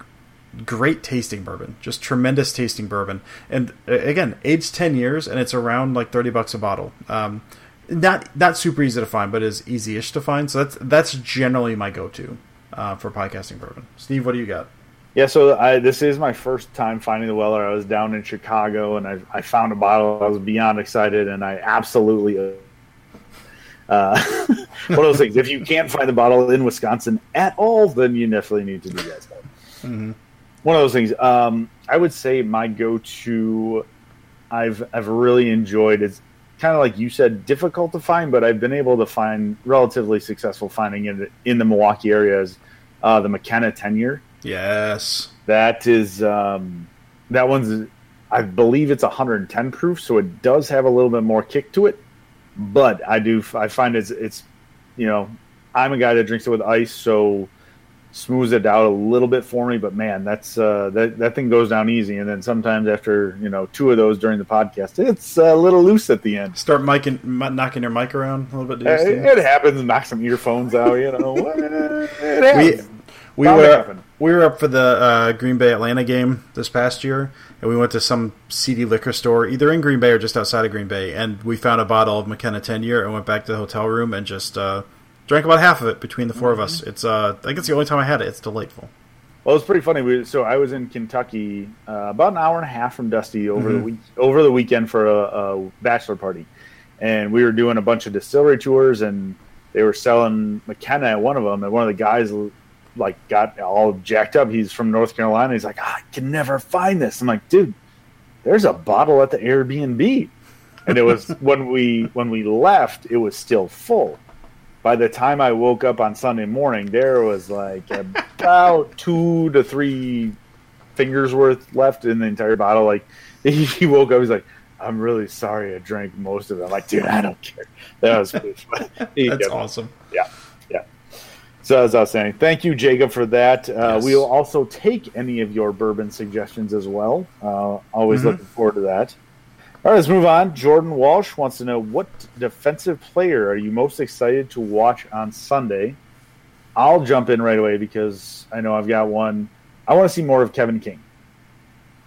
S3: great tasting bourbon, just tremendous tasting bourbon. And uh, again, aged 10 years, and it's around like 30 bucks a bottle. Um, not not super easy to find, but is easy-ish to find. So that's that's generally my go-to uh, for podcasting bourbon. Steve, what do you got?
S2: Yeah, so I, this is my first time finding the Weller. I was down in Chicago and I, I found a bottle. I was beyond excited, and I absolutely. Uh, one of those things. If you can't find the bottle in Wisconsin at all, then you definitely need to do that stuff. One of those things. Um, I would say my go-to. I've I've really enjoyed. It's kind of like you said, difficult to find, but I've been able to find relatively successful finding it in the Milwaukee area. Is uh, the McKenna Ten Year.
S3: Yes.
S2: That is um, that one's I believe it's 110 proof, so it does have a little bit more kick to it. But I do I find it's it's you know I'm a guy that drinks it with ice, so smooths it out a little bit for me. But man, that's uh, that that thing goes down easy, and then sometimes after you know two of those during the podcast, it's a little loose at the end.
S3: Start miking, mi- knocking your mic around a little bit.
S2: It, it happens. Knock some earphones out. You know, it
S3: we
S2: happens.
S3: we
S2: Bound to
S3: were
S2: happen.
S3: We were up for the uh, Green Bay Atlanta game this past year, and we went to some seedy liquor store, either in Green Bay or just outside of Green Bay, and we found a bottle of McKenna Ten Year and went back to the hotel room and just uh, drank about half of it between the 4 of us. It's uh, I think it's the only time I had it. It's delightful.
S2: Well, it's pretty funny. We, so I was in Kentucky uh, about an hour and a half from Dusty over
S3: Mm-hmm.
S2: the week over the weekend for a, a bachelor party, and we were doing a bunch of distillery tours, and they were selling McKenna at one of them, and one of the guys like got all jacked up. He's from North Carolina. He's like, oh, I can never find this. I'm like, dude, there's a bottle at the Airbnb, and it was when we when we left, it was still full. By the time I woke up on Sunday morning, there was like about two to three fingers worth left in the entire bottle. Like he woke up, he's like, I'm really sorry I drank most of it. I'm like, dude, I don't care. That was
S3: That's awesome.
S2: Yeah. So as I was saying, thank you, Jacob, for that. Uh, yes. We will also take any of your bourbon suggestions as well. Uh, always mm-hmm. looking forward to that. All right, let's move on. Jordan Walsh wants to know what defensive player are you most excited to watch on Sunday? I'll jump in right away because I know I've got one. I want to see more of Kevin King.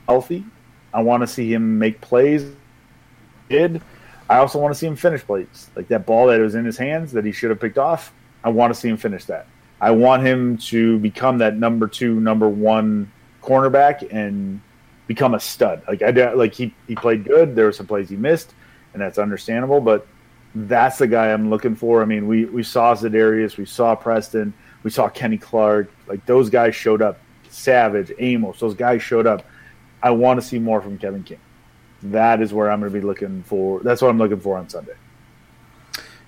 S2: Healthy. I want to see him make plays did. I also want to see him finish plays. Like that ball that was in his hands that he should have picked off. I want to see him finish that. I want him to become that number two, number one cornerback and become a stud. Like I like he he played good. There were some plays he missed, and that's understandable. But that's the guy I'm looking for. I mean, we we saw Za'Darius, we saw Preston, we saw Kenny Clark. Like those guys showed up. Savage, Amos, those guys showed up. I want to see more from Kevin King that is where I'm going to be looking for. That's what I'm looking for on Sunday.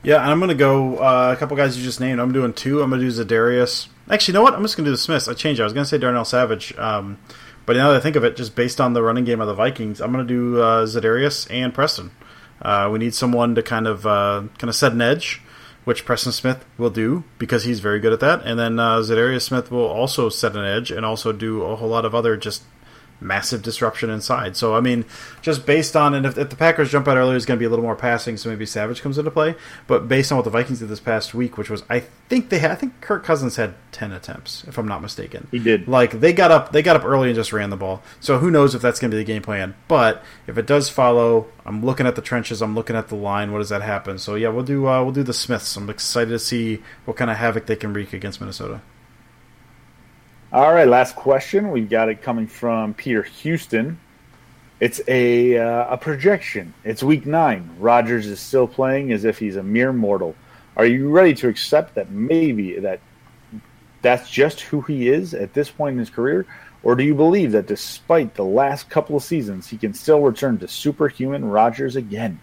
S3: Yeah, and I'm going to go uh, a couple guys you just named. I'm doing two. I'm going to do Za'Darius. Actually, you know what? I'm just going to do the Smiths. I changed. I was going to say Darnell Savage, um, but now that I think of it, just based on the running game of the Vikings, I'm going to do uh, Za'Darius and Preston. Uh, we need someone to kind of uh, kind of set an edge, which Preston Smith will do because he's very good at that. And then uh, Za'Darius Smith will also set an edge and also do a whole lot of other just massive disruption inside. So I mean, just based on and if, if the Packers jump out earlier, it's going to be a little more passing, so maybe Savage comes into play. But based on what the Vikings did this past week, which was I think they had, I think Kirk Cousins had ten attempts, if I'm not mistaken.
S2: He did.
S3: Like they got up, they got up early and just ran the ball. So who knows if that's going to be the game plan? But if it does follow, I'm looking at the trenches, I'm looking at the line. What does that happen? So yeah, we'll do uh, we'll do the Smiths. I'm excited to see what kind of havoc they can wreak against Minnesota.
S2: All right, last question. We've got it coming from Peter Houston. It's a uh, a projection. It's week nine. Rodgers is still playing as if he's a mere mortal. Are you ready to accept that maybe that that's just who he is at this point in his career, or do you believe that despite the last couple of seasons, he can still return to superhuman Rodgers again?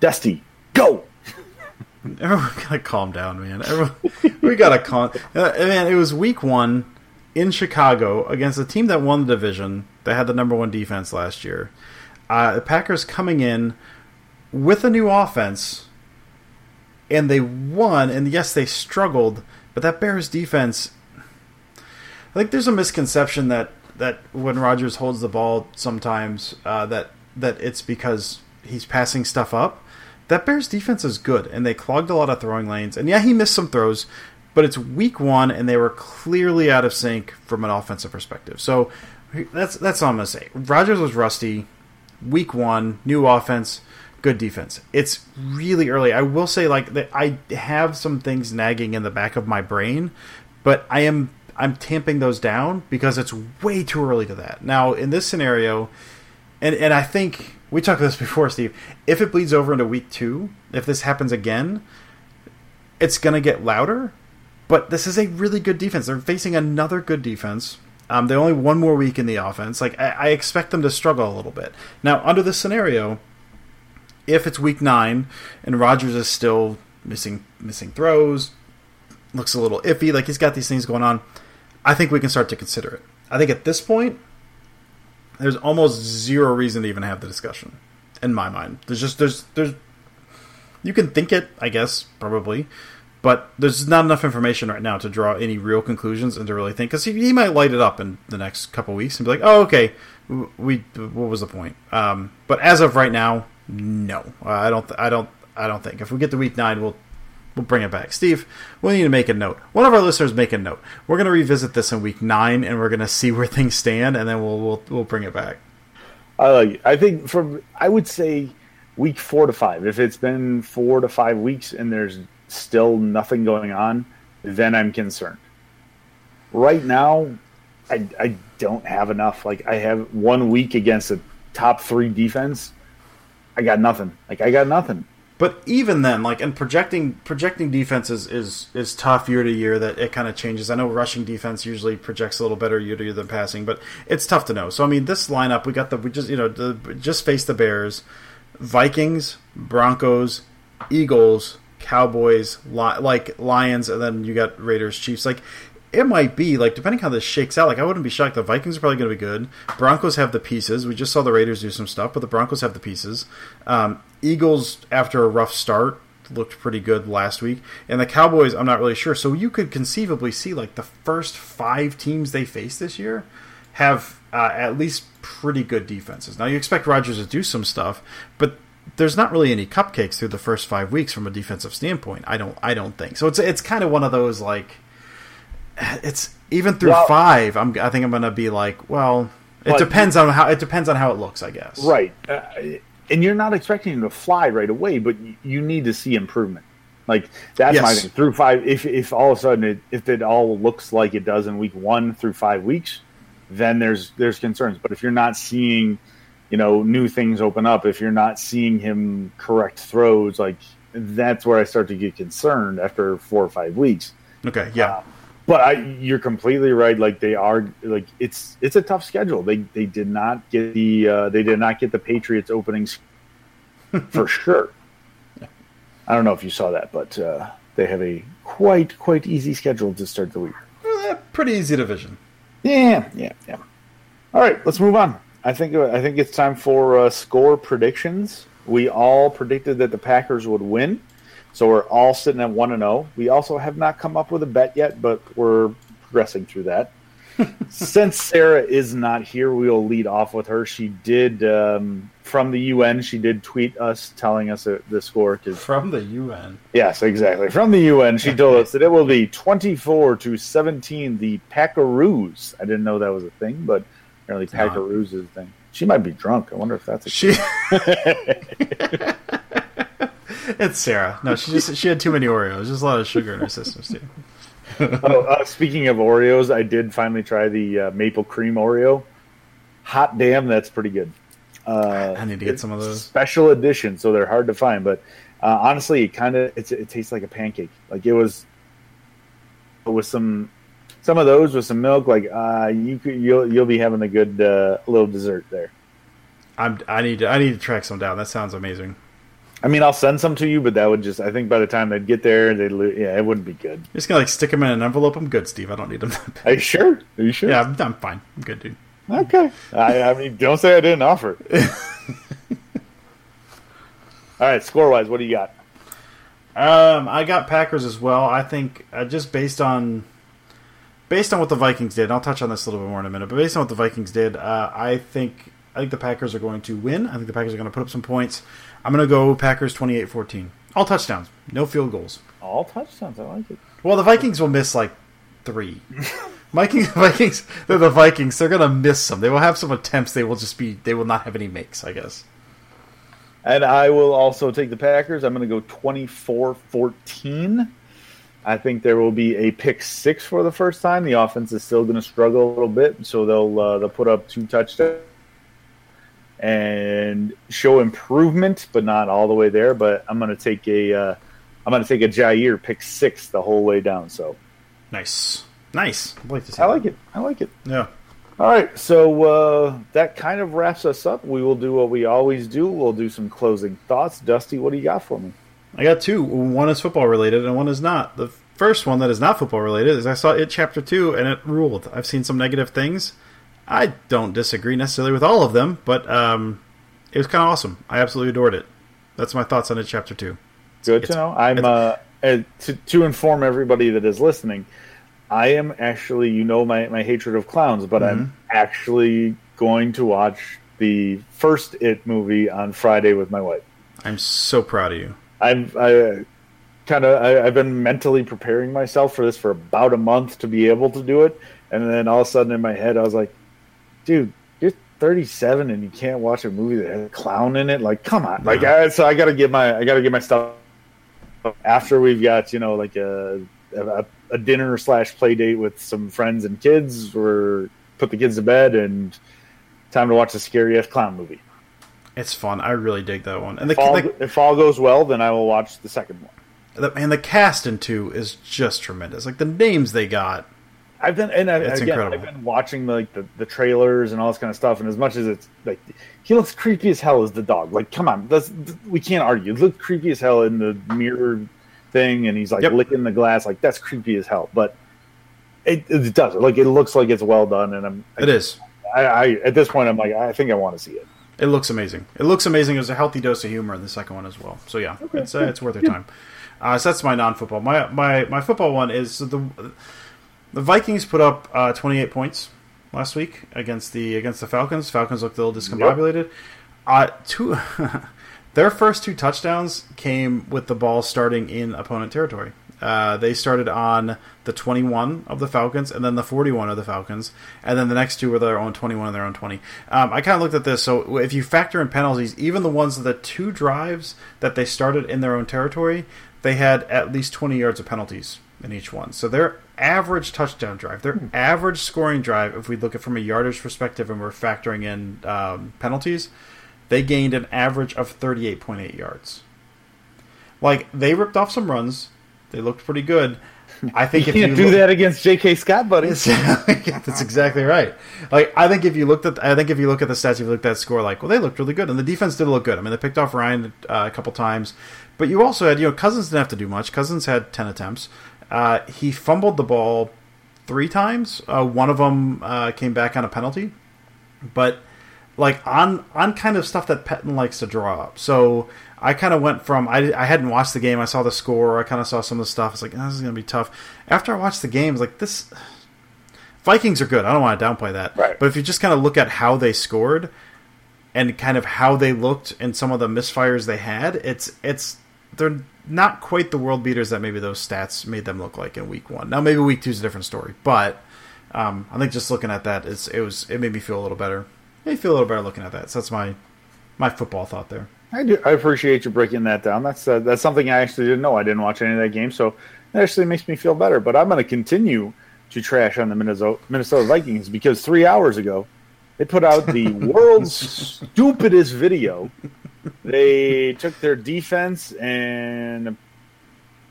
S2: Dusty, go!
S3: Everyone gotta calm down, man. Everyone, we gotta calm. Uh, man, it was week one in Chicago against a team that won the division that had the number one defense last year. Uh, the Packers coming in with a new offense, and they won. And yes, they struggled, but that Bears defense. I think there's a misconception that that when Rodgers holds the ball, sometimes uh, that that it's because he's passing stuff up. That Bears defense is good, and they clogged a lot of throwing lanes. And yeah, he missed some throws, but it's week one, and they were clearly out of sync from an offensive perspective. So that's that's all I'm gonna say. Rodgers was rusty. Week one, new offense, good defense. It's really early. I will say, like I have some things nagging in the back of my brain, but I am I'm tamping those down because it's way too early to that. Now, in this scenario, and and I think we talked about this before, Steve. If it bleeds over into week two, if this happens again, it's gonna get louder but this is a really good defense. They're facing another good defense. Um, they only one more week in the offense. Like I, I expect them to struggle a little bit. Now, under this scenario, if it's week nine and Rodgers is still missing missing throws, looks a little iffy, like he's got these things going on, I think we can start to consider it. I think at this point, there's almost zero reason to even have the discussion. In my mind, there's just there's there's you can think it, I guess, probably, but there's not enough information right now to draw any real conclusions and to really think because he, he, might light it up in the next couple weeks and be like, "Oh, okay, we what was the point?" Um, but as of right now, no, I don't, I don't, I don't think if we get to week nine, we'll we'll bring it back. Steve, we need to make a note. One of our listeners make a note. We're going to revisit this in week nine, and we're going to see where things stand, and then we'll we'll we'll bring it back.
S2: I like. I think from I would say week four to five. If it's been four to five weeks and there's still nothing going on, then I'm concerned. Right now, I, I don't have enough. Like I have one week against a top three defense. I got nothing. Like I got nothing.
S3: But even then, like and projecting projecting defense is is, is tough year to year. That it kind of changes. I know rushing defense usually projects a little better year to year than passing, but it's tough to know. So I mean, this lineup we got the we just you know the, just faced the Bears, Vikings, Broncos, Eagles, Cowboys, li- like Lions, and then you got Raiders, Chiefs. Like it might be like depending how this shakes out. Like I wouldn't be shocked. The Vikings are probably going to be good. Broncos have the pieces. We just saw the Raiders do some stuff, but the Broncos have the pieces. Um, Eagles after a rough start looked pretty good last week, and the Cowboys I'm not really sure. So you could conceivably see like the first five teams they face this year have uh, at least pretty good defenses. Now you expect Rodgers to do some stuff, but there's not really any cupcakes through the first five weeks from a defensive standpoint. I don't I don't think so. It's it's kind of one of those like it's even through well, five. I'm, I think I'm going to be like, well, it depends on how it depends on how it looks, I guess.
S2: Right, uh, and you're not expecting him to fly right away, but you need to see improvement. Like that's yes. my thing. Through five, if if all of a sudden it, if it all looks like it does in week one through five weeks, then there's there's concerns. But if you're not seeing, you know, new things open up, if you're not seeing him correct throws, like that's where I start to get concerned after four or five weeks.
S3: Okay, yeah. Um,
S2: but I, you're completely right. Like they are, like it's it's a tough schedule. They they did not get the uh, they did not get the Patriots openings for sure. I don't know if you saw that, but uh, they have a quite quite easy schedule to start the week.
S3: Eh, pretty easy division.
S2: Yeah, yeah, yeah. All right, let's move on. I think I think it's time for uh, score predictions. We all predicted that the Packers would win. So we're all sitting at one and zero. Oh. We also have not come up with a bet yet, but we're progressing through that. Since Sarah is not here, we will lead off with her. She did um, from the UN. She did tweet us telling us the score.
S3: Cause, from the UN.
S2: Yes, exactly. From the UN, she told us that it will be twenty-four to seventeen. The Packaroos. I didn't know that was a thing, but apparently is thing. She might be drunk. I wonder if that's a
S3: she. it's Sarah. No, she just she had too many Oreos. There's a lot of sugar in her system too.
S2: oh, uh, speaking of Oreos, I did finally try the uh, maple cream Oreo. Hot damn, that's pretty good.
S3: Uh, I need to get some of those
S2: special edition, so they're hard to find. But uh, honestly, it kind of it tastes like a pancake. Like it was with some some of those with some milk. Like uh, you could, you'll you'll be having a good uh, little dessert there.
S3: I'm I need to I need to track some down. That sounds amazing.
S2: I mean, I'll send some to you, but that would just, I think by the time they'd get there, they'd, yeah, it wouldn't be good. You're
S3: just to like stick them in an envelope. I'm good, Steve. I don't need them.
S2: Are you sure? Are you sure?
S3: Yeah, I'm, I'm fine. I'm good, dude.
S2: Okay. I, I mean, don't say I didn't offer. All right, score wise, what do you got?
S3: Um, I got Packers as well. I think uh, just based on based on what the Vikings did, I'll touch on this a little bit more in a minute. But based on what the Vikings did, uh, I think I think the Packers are going to win. I think the Packers are going to put up some points. I'm going to go Packers 28-14. All touchdowns, no field goals.
S2: All touchdowns. I like it.
S3: Well, the Vikings will miss like three. Vikings, Vikings, they're the Vikings. They're gonna miss some. They will have some attempts. They will just be. They will not have any makes. I guess.
S2: And I will also take the Packers. I'm going to go 24-14. I think there will be a pick six for the first time. The offense is still going to struggle a little bit, so they'll uh, they'll put up two touchdowns and show improvement, but not all the way there. But I'm going to take a uh, I'm going to take a Jaire pick six the whole way down. So
S3: nice, nice.
S2: I like, I like it. I like it.
S3: Yeah.
S2: All right, so uh, that kind of wraps us up. We will do what we always do. We'll do some closing thoughts. Dusty, what do you got for me?
S3: I got two. One is football related, and one is not. The first one that is not football related is I saw it chapter two, and it ruled. I've seen some negative things. I don't disagree necessarily with all of them, but um, it was kind of awesome. I absolutely adored it. That's my thoughts on it, chapter two.
S2: Good it's, to know. I'm uh, to to inform everybody that is listening. I am actually, you know, my my hatred of clowns, but mm-hmm. I'm actually going to watch the first It movie on Friday with my wife.
S3: I'm so proud of you.
S2: I'm I kind of I've been mentally preparing myself for this for about a month to be able to do it, and then all of a sudden in my head I was like, dude, you're 37 and you can't watch a movie that has a clown in it. Like, come on. Like, I, so I got to get my I got to get my stuff after we've got you know like a a, a dinner slash play date with some friends and kids. We're put the kids to bed and time to watch the scariest clown movie.
S3: It's fun. I really dig that one. And the,
S2: If all,
S3: the,
S2: if all goes well, then I will watch the second one.
S3: the and the cast in two is just tremendous. Like the names they got.
S2: I've been and I,
S3: It's
S2: again,
S3: incredible.
S2: I've been watching like the, the trailers and all this kind of stuff. And as much as it's like he looks creepy as hell as the dog. Like, come on, that's, we can't argue. He looks creepy as hell in the mirror thing, and he's like
S3: Yep.
S2: licking the glass. Like that's creepy as hell. But it, it does like it looks like it's well done. And I'm
S3: It is.
S2: I, I at this point I'm like I think I want to see it.
S3: It looks amazing. It looks amazing. There's a healthy dose of humor in the second one as well. So yeah, it's uh, it's worth your time. Uh, so that's my non-football. My my my football one is the the Vikings put up uh, 28 points last week against the against the Falcons. Falcons looked a little discombobulated. Uh, two their first two touchdowns came with the ball starting in opponent territory. Uh, they started on the 21 of the Falcons and then the 41 of the Falcons, and then the next two were their own 21 and their own 20. Um, I kind of looked at this. So if you factor in penalties, even the ones the two drives that they started in their own territory, they had at least 20 yards of penalties in each one. So their average touchdown drive, their average scoring drive, if we look at it from a yardage perspective and we're factoring in um, penalties, they gained an average of 38.8 yards. Like they ripped off some runs, they looked pretty good. I think
S2: You
S3: if
S2: can't
S3: you
S2: do
S3: look-
S2: that against J.K. Scott, buddy.
S3: that's exactly right. Like I think if you looked at, I think if you look at the stats, if you looked at that score, like well, they looked really good, and the defense did look good. I mean, they picked off Ryan uh, a couple times, but you also had, you know, Cousins didn't have to do much. Cousins had ten attempts. Uh, he fumbled the ball three times. Uh, one of them uh, came back on a penalty, but like on on kind of stuff that Pettine likes to draw up. So I kind of went from I, I hadn't watched the game. I saw the score. I kind of saw some of the stuff. It's like oh, this is gonna be tough. After I watched the games, like this. Vikings are good. I don't want to downplay that.
S2: Right.
S3: But if you just kind of look at how they scored and kind of how they looked and some of the misfires they had, it's it's they're not quite the world beaters that maybe those stats made them look like in week one. Now maybe week two is a different story, but um, I think just looking at that, it's it was it made me feel a little better. Me feel a little better looking at that. So that's my my football thought there.
S2: I do. I appreciate you breaking that down. That's uh, that's something I actually didn't know. I didn't watch any of that game, so it actually makes me feel better. But I'm going to continue to trash on the Minnesota, Minnesota Vikings because three hours ago they put out the world's stupidest video. They took their defense and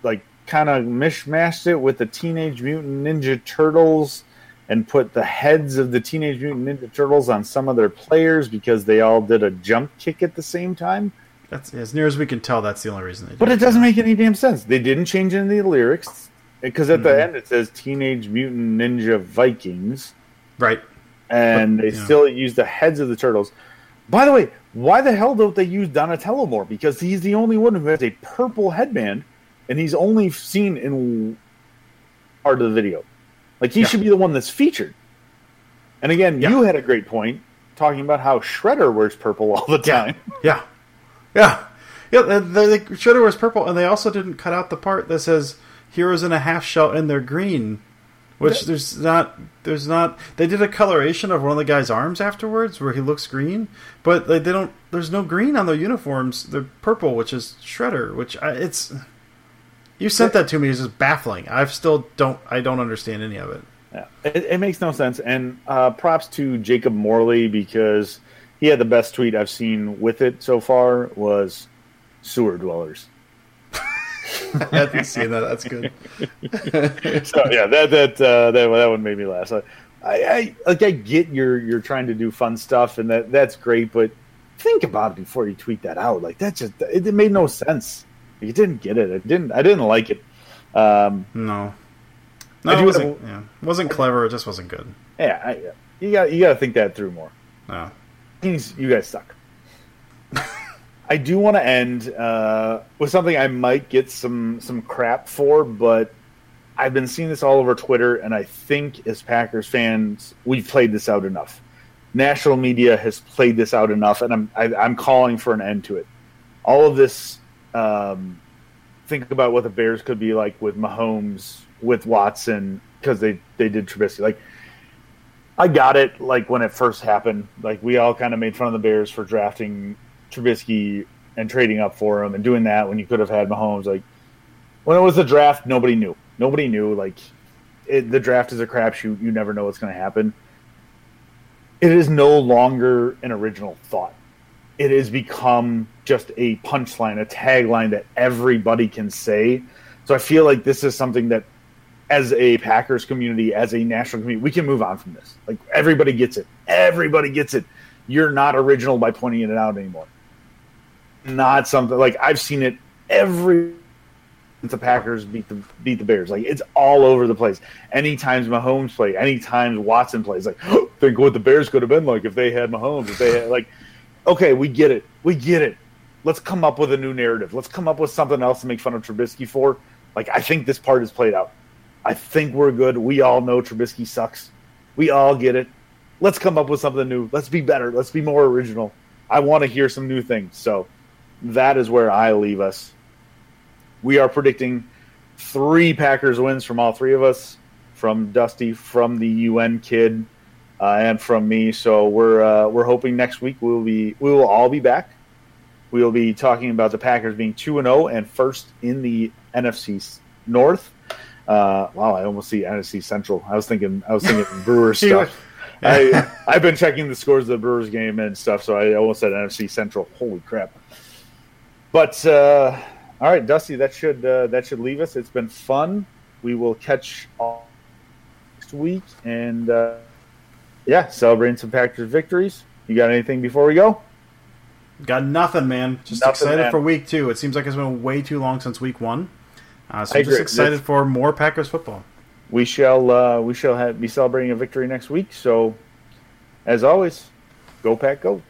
S2: like kind of mishmashed it with the Teenage Mutant Ninja Turtles and put the heads of the Teenage Mutant Ninja Turtles on some of their players because they all did a jump kick at the same time.
S3: That's as near as we can tell. That's the only reason they did.
S2: But
S3: it.
S2: doesn't make any damn sense. They didn't change any of the lyrics because at the mm-hmm. end it says Teenage Mutant Ninja Vikings,
S3: right.
S2: and
S3: But,
S2: they
S3: yeah.
S2: still use the heads of the turtles. By the way, why the hell don't they use Donatello more? Because he's the only one who has a purple headband, and he's only seen in part of the video. Like he
S3: Yeah.
S2: should be the one that's featured. And again,
S3: Yeah.
S2: you had a great point talking about how Shredder wears purple all the time.
S3: Yeah, yeah, yeah. The, the, the Shredder was purple, and they also didn't cut out the part that says "Heroes in a half shell" and they're green. Which there's not, there's not. They did a coloration of one of the guy's arms afterwards, where he looks green, but like, they don't. There's no green on their uniforms. They're purple, which is Shredder. Which I, it's. You sent that to me. It's just baffling. I still don't. I don't understand any of it.
S2: Yeah, it, it makes no sense. And uh, props to Jacob Morley because he had the best tweet I've seen with it so far was sewer dwellers.
S3: I seen that. That's good.
S2: So yeah, that that uh, that that one made me laugh. I, I like I get you're you're trying to do fun stuff and that that's great, but think about it before you tweet that out. Like that just it, it made no sense. You didn't get it. I didn't. I didn't like it. Um,
S3: No, no,
S2: I
S3: it wasn't. Yeah, it wasn't clever. It just wasn't good.
S2: yeah, I, you got you got to think that through more.
S3: No.
S2: You guys suck. I do want to end uh, with something I might get some some crap for, but I've been seeing this all over Twitter, and I think as Packers fans, we've played this out enough. National media has played this out enough, and I'm I, I'm calling for an end to it. All of this. Um, think about what the Bears could be like with Mahomes, with Watson, because they they did Trubisky. Like I got it like when it first happened. Like we all kind of made fun of the Bears for drafting Trubisky and trading up for him and doing that when you could have had Mahomes. Like when it was the draft, nobody knew. Nobody knew. Like it, the draft is a crapshoot. You never know what's going to happen. It is no longer an original thought. it has become just a punchline, a tagline that everybody can say. So I feel like this is something that, as a Packers community, as a national community, we can move on from this. Like everybody gets it. Everybody gets it. You're not original by pointing it out anymore. Not something like I've seen it every the Packers beat the beat the Bears. Like it's all over the place. Any Anytime Mahomes play, anytime Watson plays, like think what the Bears could have been like if they had Mahomes. If they had like, okay, we get it, we get it. Let's come up with a new narrative. Let's come up with something else to make fun of Trubisky for. Like I think this part is played out. I think we're good. We all know Trubisky sucks. We all get it. Let's come up with something new. Let's be better. Let's be more original. I want to hear some new things. So that is where I leave us we are predicting three Packers wins from all three of us, from Dusty, from the UN kid, uh, and from me. So we're uh, we're hoping next week we'll be we will all be back. We will be talking about the Packers being two and zero oh and first in the NFC North. Uh, wow, I almost see NFC Central. I was thinking I was thinking Brewers stuff. I I've been checking the scores of the Brewers game and stuff, so I almost said NFC Central. Holy crap! But uh, all right, Dusty, that should uh, that should leave us. It's been fun. We will catch all next week, and uh, yeah, celebrating some Packers victories. You got anything before we go?
S3: Got nothing, man. Just nothing, excited man. for week two. It seems like it's been way too long since week one. Uh, so I'm just excited for more Packers football.
S2: We shall uh, we shall have, be celebrating a victory next week. So, as always, go Pack, go.